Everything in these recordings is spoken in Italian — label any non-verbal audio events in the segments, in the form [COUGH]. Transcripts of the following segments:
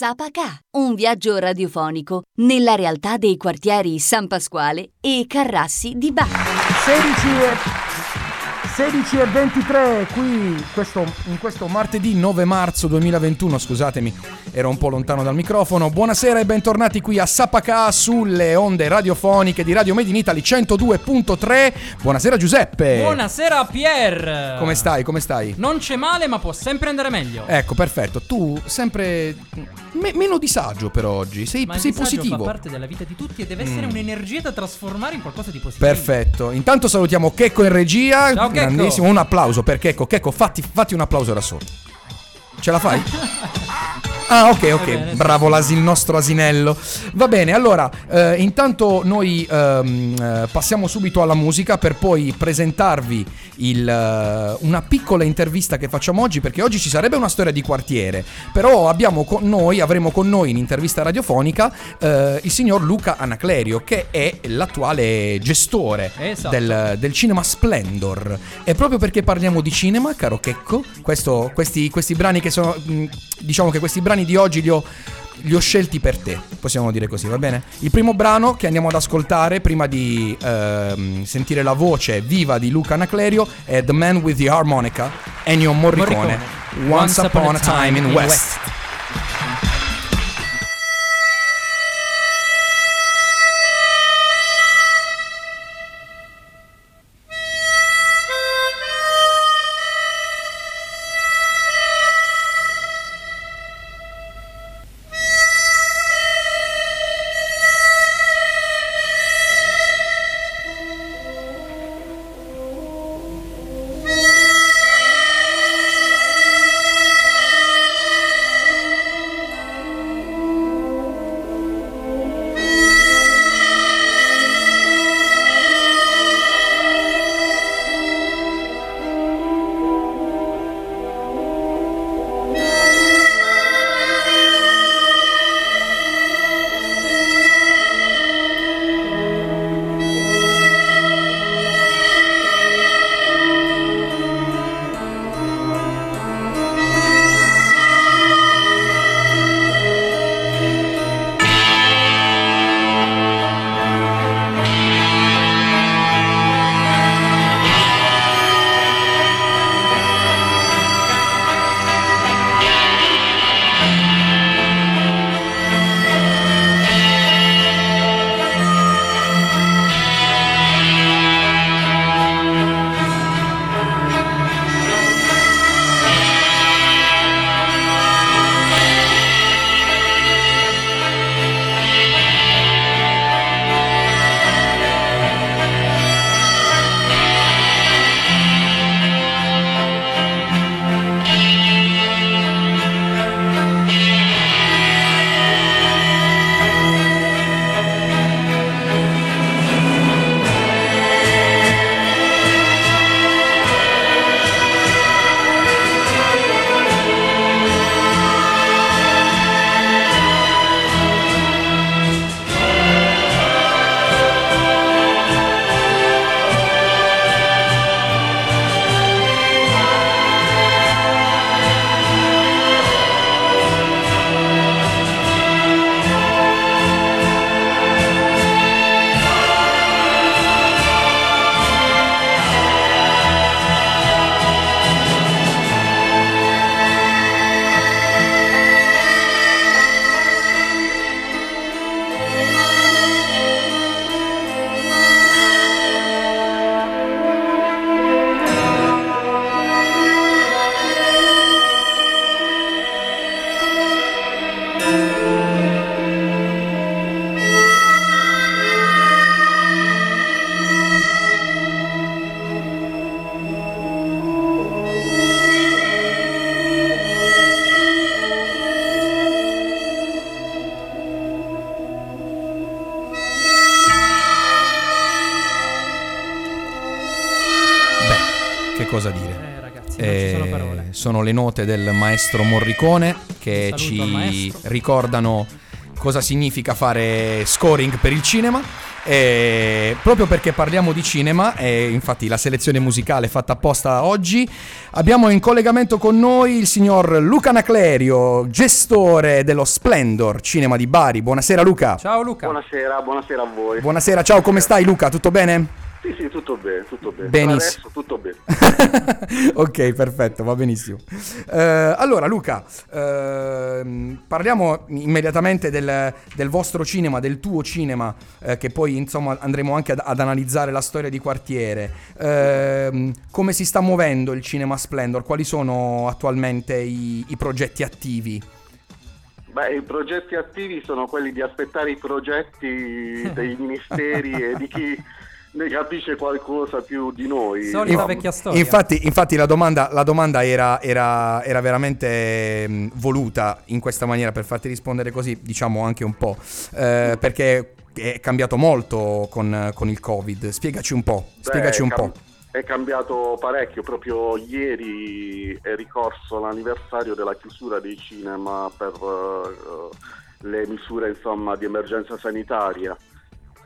Sapacà, un viaggio radiofonico nella realtà dei quartieri San Pasquale e Carrassi di Bari. 16 e... 16 e 23 qui questo, in questo martedì 9 marzo 2021, scusatemi, ero un po' lontano dal microfono. Buonasera e bentornati qui a Sapacà sulle onde radiofoniche di Radio Made in Italy 102.3. Buonasera Giuseppe. Buonasera Pier. Come stai? Come stai? Non c'è male, ma può sempre andare meglio. Ecco, perfetto. Tu sempre me- meno disagio per oggi. Sei, ma sei positivo. fa parte della vita di tutti e deve essere Mm. un'energia da trasformare in qualcosa di positivo. Perfetto. Intanto salutiamo Checco in regia. Ciao. Grandissimo. Un applauso per Checco. Checco, fatti, fatti un applauso da solo. Ce la fai? [LAUGHS] Ah, ok, ok. bene. Bravo l'asi- il nostro asinello. Va bene, allora, eh, intanto noi ehm, eh, passiamo subito alla musica per poi presentarvi il, eh, una piccola intervista che facciamo oggi, perché oggi ci sarebbe una storia di quartiere, però abbiamo con noi, avremo con noi in intervista radiofonica eh, il signor Luca Anaclerio, che è l'attuale gestore Esatto. del, del cinema Splendor. E proprio perché parliamo di cinema, caro Checco, questo- questi, questi brani che sono. mh, diciamo che questi brani di oggi li ho. Li ho scelti per te, possiamo dire così, va bene? Il primo brano che andiamo ad ascoltare prima di ehm, sentire la voce viva di Luca Anaclerio è The Man with the Harmonica, Ennio Morricone, Morricone. Once Upon a Time in West. Che sono le note del maestro Morricone che saluto al ci ricordano cosa significa fare scoring per il cinema. E proprio perché parliamo di cinema, e infatti la selezione musicale fatta apposta oggi, abbiamo in collegamento con noi il signor Luca Naclerio, gestore dello Splendor Cinema di Bari. Buonasera Luca. Ciao Luca. Buonasera, buonasera a voi. Buonasera, ciao, come stai Luca? Tutto bene? Sì, sì, tutto bene, tutto bene. Benissimo. Adesso tutto bene. [LAUGHS] ok, perfetto, va benissimo. Eh, allora, Luca, ehm, parliamo immediatamente del, del vostro cinema, del tuo cinema, eh, che poi insomma andremo anche ad, ad analizzare la storia di quartiere. Ehm, come si sta muovendo il cinema Splendor? Quali sono attualmente i, i progetti attivi? Beh, i progetti attivi sono quelli di aspettare i progetti dei ministeri e di chi ne capisce qualcosa più di noi. Solita No, vecchia storia. Infatti, infatti la domanda, la domanda era, era- era veramente mh, voluta in questa maniera per farti rispondere così, diciamo anche un po', eh, perché è cambiato molto con, con il Covid. Spiegaci un po', beh, spiegaci un è cam- po'. È cambiato parecchio, proprio ieri è ricorso l'anniversario della chiusura dei cinema per eh, le misure insomma, di emergenza sanitaria.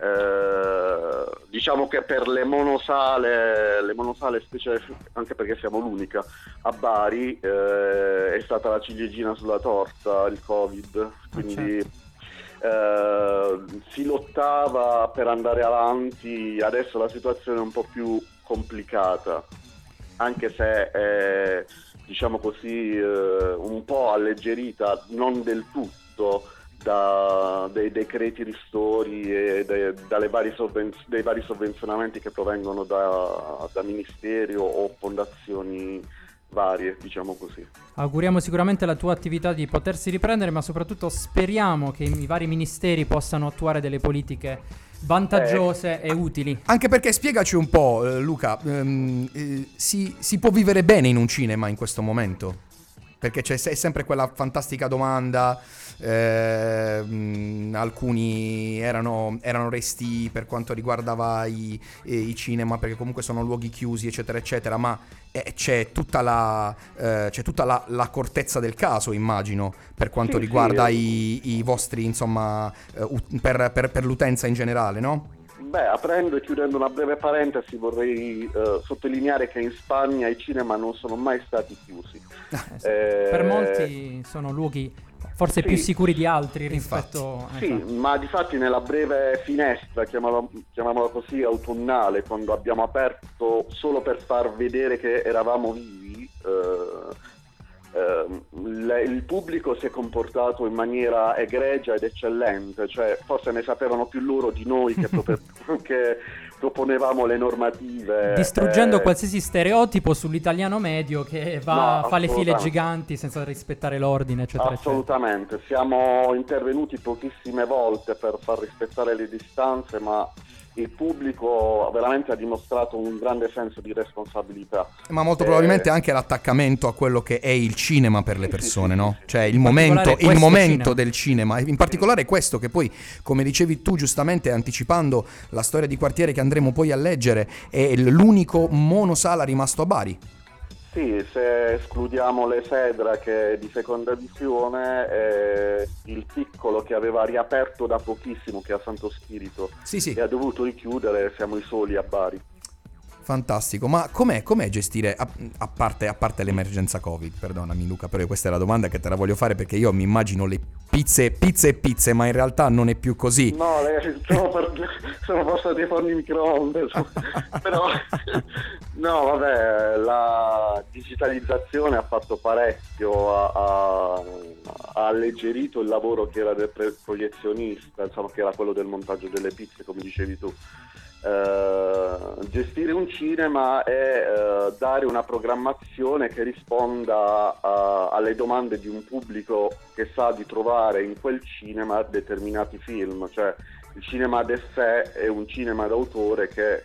Eh, diciamo che per le monosale, le monosale specie, anche perché siamo l'unica a Bari, eh, è stata la ciliegina sulla torta il Covid, quindi eh, si lottava per andare avanti, adesso la situazione è un po' più complicata, anche se è diciamo così eh, un po' alleggerita, non del tutto da- dei decreti ristori e de- dalle varie sovven- dai vari sovvenzionamenti che provengono da, da ministeri o- fondazioni varie, diciamo così. Auguriamo sicuramente alla tua attività di potersi riprendere, ma soprattutto speriamo che i vari ministeri possano attuare delle politiche vantaggiose e utili. Anche perché spiegaci un po', eh, Luca, ehm, eh, si, si può vivere bene in un cinema in questo momento? Perché c'è se- sempre quella fantastica domanda, eh, mh, alcuni erano, erano resti per quanto riguardava i, eh, i cinema, perché comunque sono luoghi chiusi, eccetera, eccetera, ma eh, c'è tutta, la, eh, c'è tutta la- l'accortezza del caso, immagino, per quanto Sì, riguarda sì. i, i vostri, insomma, eh, ut- per- per- per l'utenza in generale, no? Beh, aprendo e chiudendo una breve parentesi, vorrei eh, sottolineare che in Spagna i cinema non sono mai stati chiusi. Eh sì. Eh, Per molti sono luoghi forse sì. più sicuri di altri rispetto Sì, esatto. ma di fatti nella breve finestra, chiamiamola, chiamiamola così, autunnale, quando abbiamo aperto solo per far vedere che eravamo vivi, eh, il pubblico si è comportato in maniera egregia ed eccellente, cioè forse ne sapevano più loro di noi che, [LAUGHS] che proponevamo le normative. distruggendo eh, qualsiasi stereotipo sull'italiano medio che va, No, fa le file giganti senza rispettare l'ordine, eccetera, eccetera. Assolutamente, siamo intervenuti pochissime volte per far rispettare le distanze, ma il pubblico veramente ha dimostrato un grande senso di responsabilità. Ma molto Eh, probabilmente anche l'attaccamento a quello che è il cinema per le Sì, sì, persone, sì, no? Cioè il momento, il momento cinema. del cinema, in particolare questo che poi, come dicevi tu giustamente anticipando la storia di quartiere che andremo poi a leggere, è l'unico monosala rimasto a Bari. Sì, se escludiamo le Sedra che è di seconda visione, eh, il piccolo che aveva riaperto da pochissimo, che è a Santo Spirito, Sì, sì, e ha dovuto richiudere, siamo i soli a Bari. fantastico. Ma com'è, com'è gestire, a, a parte, a parte l'emergenza Covid, perdonami Luca, però questa è la domanda che te la voglio fare perché io mi immagino le pizze, pizze e pizze, ma in realtà non è più così. No, sono, per, [LAUGHS] sono passati i forni microonde, [LAUGHS] però no, vabbè, la digitalizzazione ha fatto parecchio, ha, ha- alleggerito il lavoro che era del proiezionista, insomma, che era quello del montaggio delle pizze, come dicevi tu. Eh, gestire un cinema è eh, dare una programmazione che risponda a- alle domande di un pubblico che sa di trovare in quel cinema determinati film, cioè il cinema d'essè è un cinema d'autore che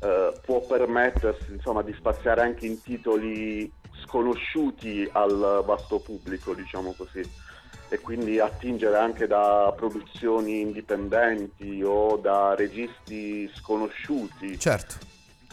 eh, può permettersi insomma, di spaziare anche in titoli sconosciuti al vasto pubblico, diciamo così e quindi attingere anche da produzioni indipendenti o da registi sconosciuti. Certo.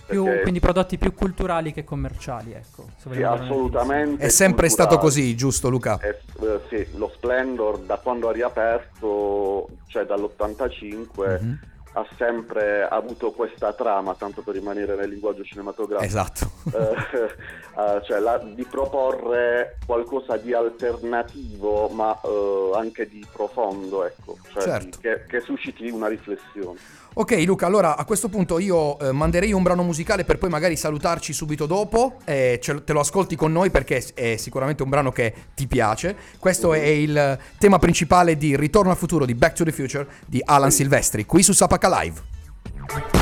Più- perché- quindi prodotti più culturali che commerciali, ecco. se Sì, assolutamente. È sempre culturali. stato così, giusto Luca? Eh, eh, sì, lo Splendor da quando ha riaperto, cioè dall'85, Mhm. Ha sempre avuto questa trama, tanto per rimanere nel linguaggio cinematografico. Esatto. Eh, cioè la, di proporre qualcosa di alternativo, ma eh, anche di profondo, ecco, cioè Certo. di- che, che susciti una riflessione. Ok Luca, allora a questo punto io eh, manderei un brano musicale per poi magari salutarci subito dopo, e ce- te lo ascolti con noi perché è sicuramente un brano che ti piace. Questo è il tema principale di Ritorno al futuro di Back to the Future di Alan Silvestri, qui su Sapaka Live.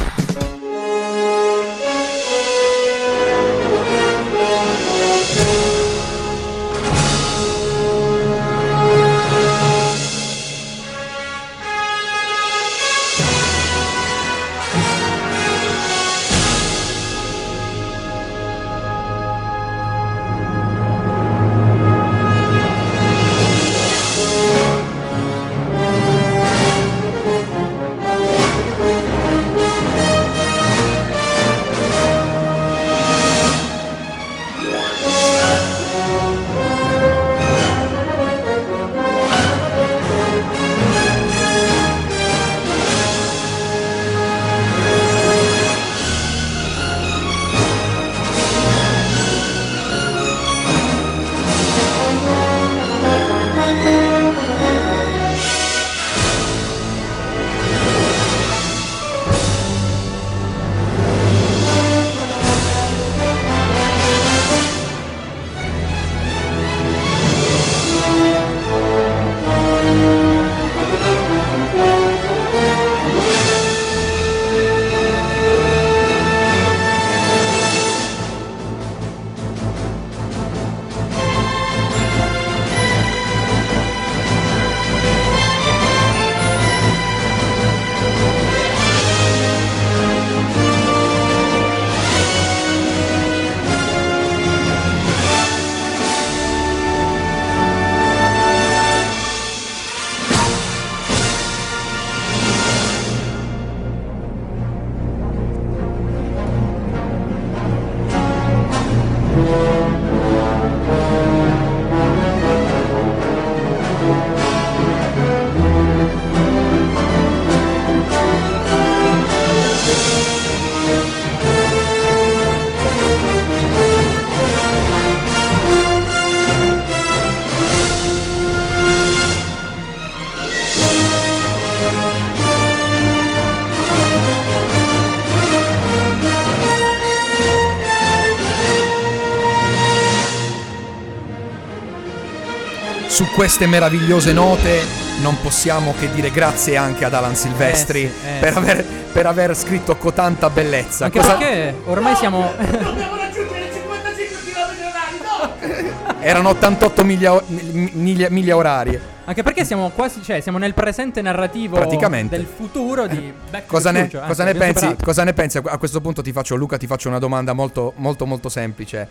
Su queste meravigliose note non possiamo che dire grazie anche ad Alan Silvestri Eh sì, eh per, aver, per aver scritto con tanta bellezza. Anche Cosa- perché ormai siamo. Dobbiamo raggiungere i 55 km orari, no! Erano 88 miglia, miglia- miglia orarie. Anche perché siamo quasi. Cioè, siamo nel presente narrativo Praticamente. del futuro di Back to Cosa the ne, Future, cosa ne pensi? Cosa ne pensi? A questo punto ti faccio, Luca, ti faccio una domanda molto, molto, molto semplice.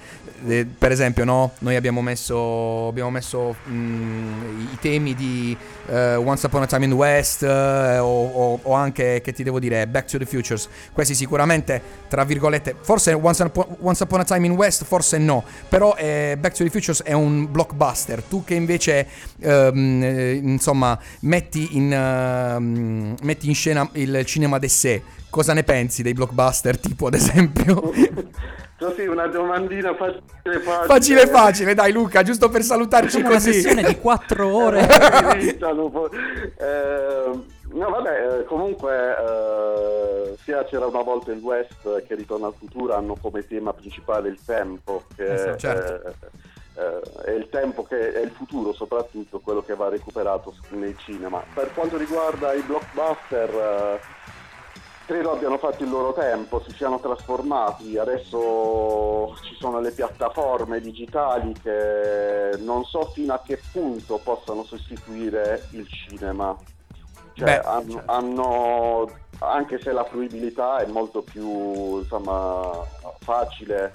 Eh, per esempio, no? Noi abbiamo messo, abbiamo messo mm, i temi di eh, Once Upon a Time in West eh, o, o- o anche, che ti devo dire, Back to the Futures. Questi sicuramente, tra virgolette, forse Once Upon, Once Upon a Time in West, forse no. Però eh, Back to the Futures è un blockbuster. Tu che invece, ehm, eh, insomma, metti in, ehm, metti in scena il cinema de sé. Cosa ne pensi dei blockbuster, tipo ad esempio? [LAUGHS] Così una domandina facile facile. facile facile, dai Luca, giusto per salutarci una così. sessione di 4 ore. [LAUGHS] Eh, no, vabbè, eh, comunque, eh, sia c'era una volta il West che Ritorno al futuro hanno come tema principale il tempo, che Esatto. Certo. eh, eh, è il tempo che è il futuro, soprattutto quello che va recuperato nei cinema. Per quanto riguarda i blockbuster. eh, Credo abbiano fatto il loro tempo, si siano trasformati, adesso ci sono le piattaforme digitali che non so fino a che punto possano sostituire il cinema. Cioè, Beh, hanno, certo. hanno- anche se la fruibilità è molto più insomma, facile,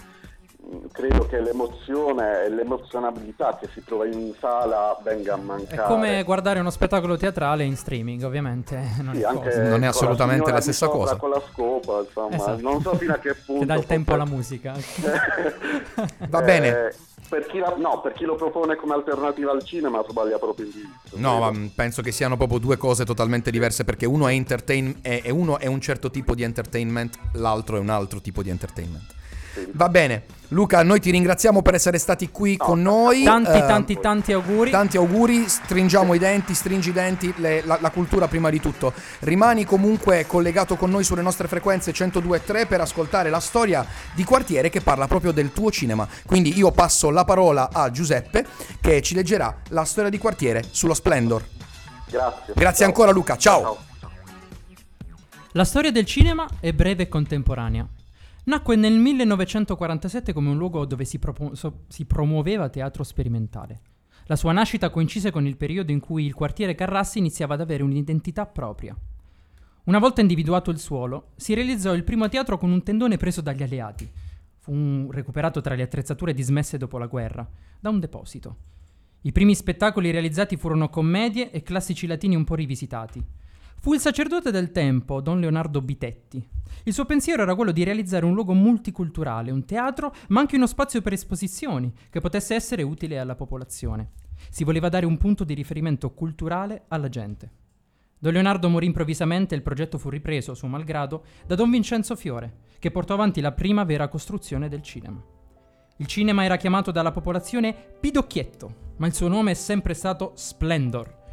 credo che l'emozione e l'emozionabilità che si trova in sala venga a È mancare. come guardare uno spettacolo teatrale in streaming, ovamente. Non Sì, è anche cosa. Non è la assolutamente la di stessa cosa. Con la scopa, insomma, Esatto. non so fino a che punto. Che dà il tempo alla musica. [LAUGHS] Va bene. Eh, Per chi, la- no, per chi lo propone come alternativa al cinema sbaglia proprio indirizzo. No, ma mh, penso che siano proprio due cose totalmente diverse perché uno è entertain è, è uno è un certo tipo di entertainment, l'altro è un altro tipo di entertainment. Sì. Va bene, Luca, noi ti ringraziamo per essere stati qui con noi. Tanti, eh, tanti, tanti auguri. Tanti auguri, stringiamo i denti, stringi i denti, le- la, la cultura prima di tutto. Rimani comunque collegato con noi sulle nostre frequenze 102.3 per ascoltare la storia di quartiere che parla proprio del tuo cinema. Quindi io passo la parola a Giuseppe che ci leggerà la storia di quartiere sullo Splendor. Grazie. Grazie Ciao. ancora Luca, ciao. La storia del cinema è breve e contemporanea. Nacque nel 1947 come un luogo dove si, propo- si promuoveva teatro sperimentale. La sua nascita coincise con il periodo in cui il quartiere Carrassi iniziava ad avere un'identità propria. Una volta individuato il suolo, si realizzò il primo teatro con un tendone preso dagli alleati. Fu recuperato tra le attrezzature dismesse dopo la guerra, da un deposito. I primi spettacoli realizzati furono commedie e classici latini un po' rivisitati. Fu il sacerdote del tempo, don Leonardo Bitetti. Il suo pensiero era quello di realizzare un luogo multiculturale, un teatro, ma anche uno spazio per esposizioni, che potesse essere utile alla popolazione. Si voleva dare un punto di riferimento culturale alla gente. Don Leonardo morì improvvisamente e il progetto fu ripreso, suo malgrado, da don Vincenzo Fiore, che portò avanti la prima vera costruzione del cinema. Il cinema era chiamato dalla popolazione Pidocchietto, ma il suo nome è sempre stato Splendor.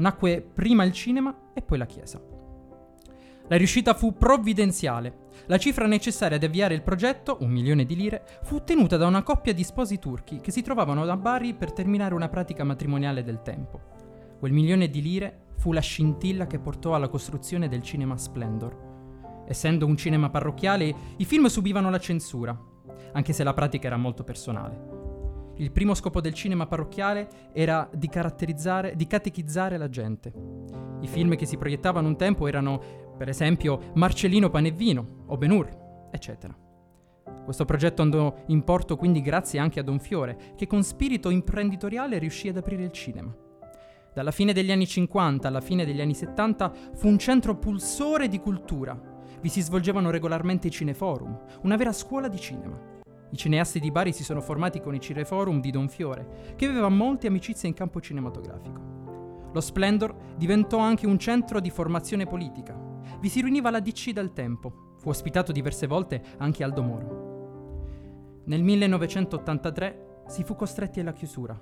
Nacque prima il cinema e poi la chiesa. La riuscita fu provvidenziale. La cifra necessaria ad avviare il progetto, un milione di lire, fu ottenuta da una coppia di sposi turchi che si trovavano a Bari per terminare una pratica matrimoniale del tempo. Quel milione di lire fu la scintilla che portò alla costruzione del cinema Splendor. Essendo un cinema parrocchiale, i film subivano la censura, anche se la pratica era molto personale. Il primo scopo del cinema parrocchiale era di caratterizzare, di catechizzare la gente. I film che si proiettavano un tempo erano, per esempio, Marcellino Pane e Vino o Ben Hur, eccetera. Questo progetto andò in porto quindi grazie anche a Don Fiore, che con spirito imprenditoriale riuscì ad aprire il cinema. Dalla fine degli anni 50 alla fine degli anni 70 fu un centro pulsore di cultura. Vi si svolgevano regolarmente i cineforum, una vera scuola di cinema. I cineasti di Bari si sono formati con i cineforum di Don Fiore, che aveva molte amicizie in campo cinematografico. Lo Splendor diventò anche un centro di formazione politica. Vi si riuniva la DC dal tempo. Fu ospitato diverse volte anche Aldo Moro. Nel 1983 si fu costretti alla chiusura,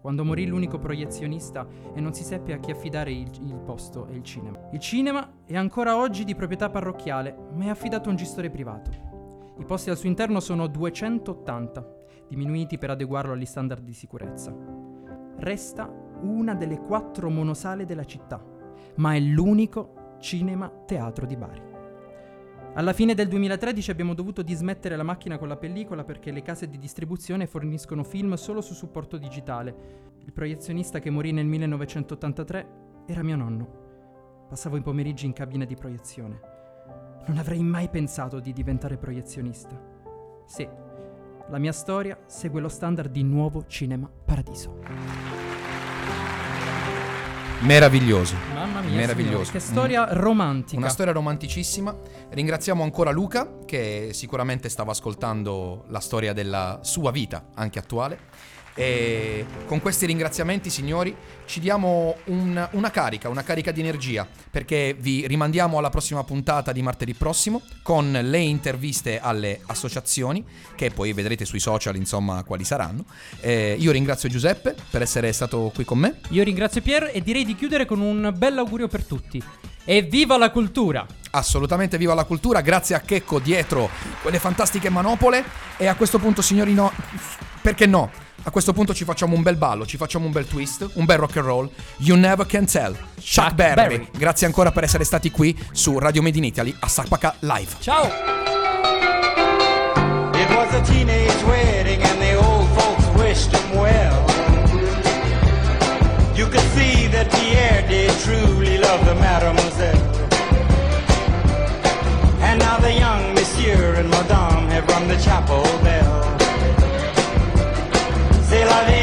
quando morì l'unico proiezionista e non si seppe a chi affidare il, il posto e il cinema. Il cinema è ancora oggi di proprietà parrocchiale, ma è affidato a un gestore privato. I posti al suo interno sono 280, diminuiti per adeguarlo agli standard di sicurezza. Resta una delle quattro monosale della città, ma è l'unico cinema teatro di Bari. Alla fine del 2013 abbiamo dovuto dismettere la macchina con la pellicola perché le case di distribuzione forniscono film solo su supporto digitale. Il proiezionista che morì nel 1983 era mio nonno. Passavo i pomeriggi in cabina di proiezione. Non avrei mai pensato di diventare proiezionista. Sì, la mia storia segue lo standard di Nuovo Cinema Paradiso. Meraviglioso. Mamma mia, Meraviglioso. che storia romantica. Una storia romanticissima. Ringraziamo ancora Luca che sicuramente stava ascoltando la storia della sua vita, anche attuale. E con questi ringraziamenti, signori, ci diamo un- una carica, una carica di energia, perché vi rimandiamo alla prossima puntata di martedì prossimo con le interviste alle associazioni, che poi vedrete sui social, insomma, quali saranno. Eh, io ringrazio Giuseppe per essere stato qui con me. Io ringrazio Pier e direi di chiudere con un bel augurio per tutti. Evviva la cultura! Assolutamente viva la cultura, grazie a Checco dietro quelle fantastiche manopole. E a questo punto, signori, no, perché no? A questo punto ci facciamo un bel ballo, ci facciamo un bel twist, un bel rock and roll. You never can tell. Chuck, Chuck Berry. Berry. Grazie ancora per essere stati qui su Radio Made in Italy a Sapaka Live. Ciao! It was a teenage wedding and the old folks wished him well. You could see that Pierre did truly love the mademoiselle. And now the young monsieur and madame have rung the chapel bell.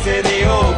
ese Dios.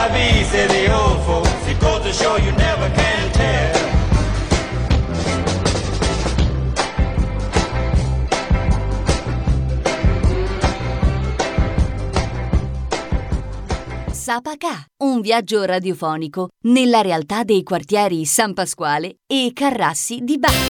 HIV, say the old folks. It goes to show you never can tell. Sapacà, un viaggio radiofonico nella realtà dei quartieri San Pasquale e Carrassi di Bari.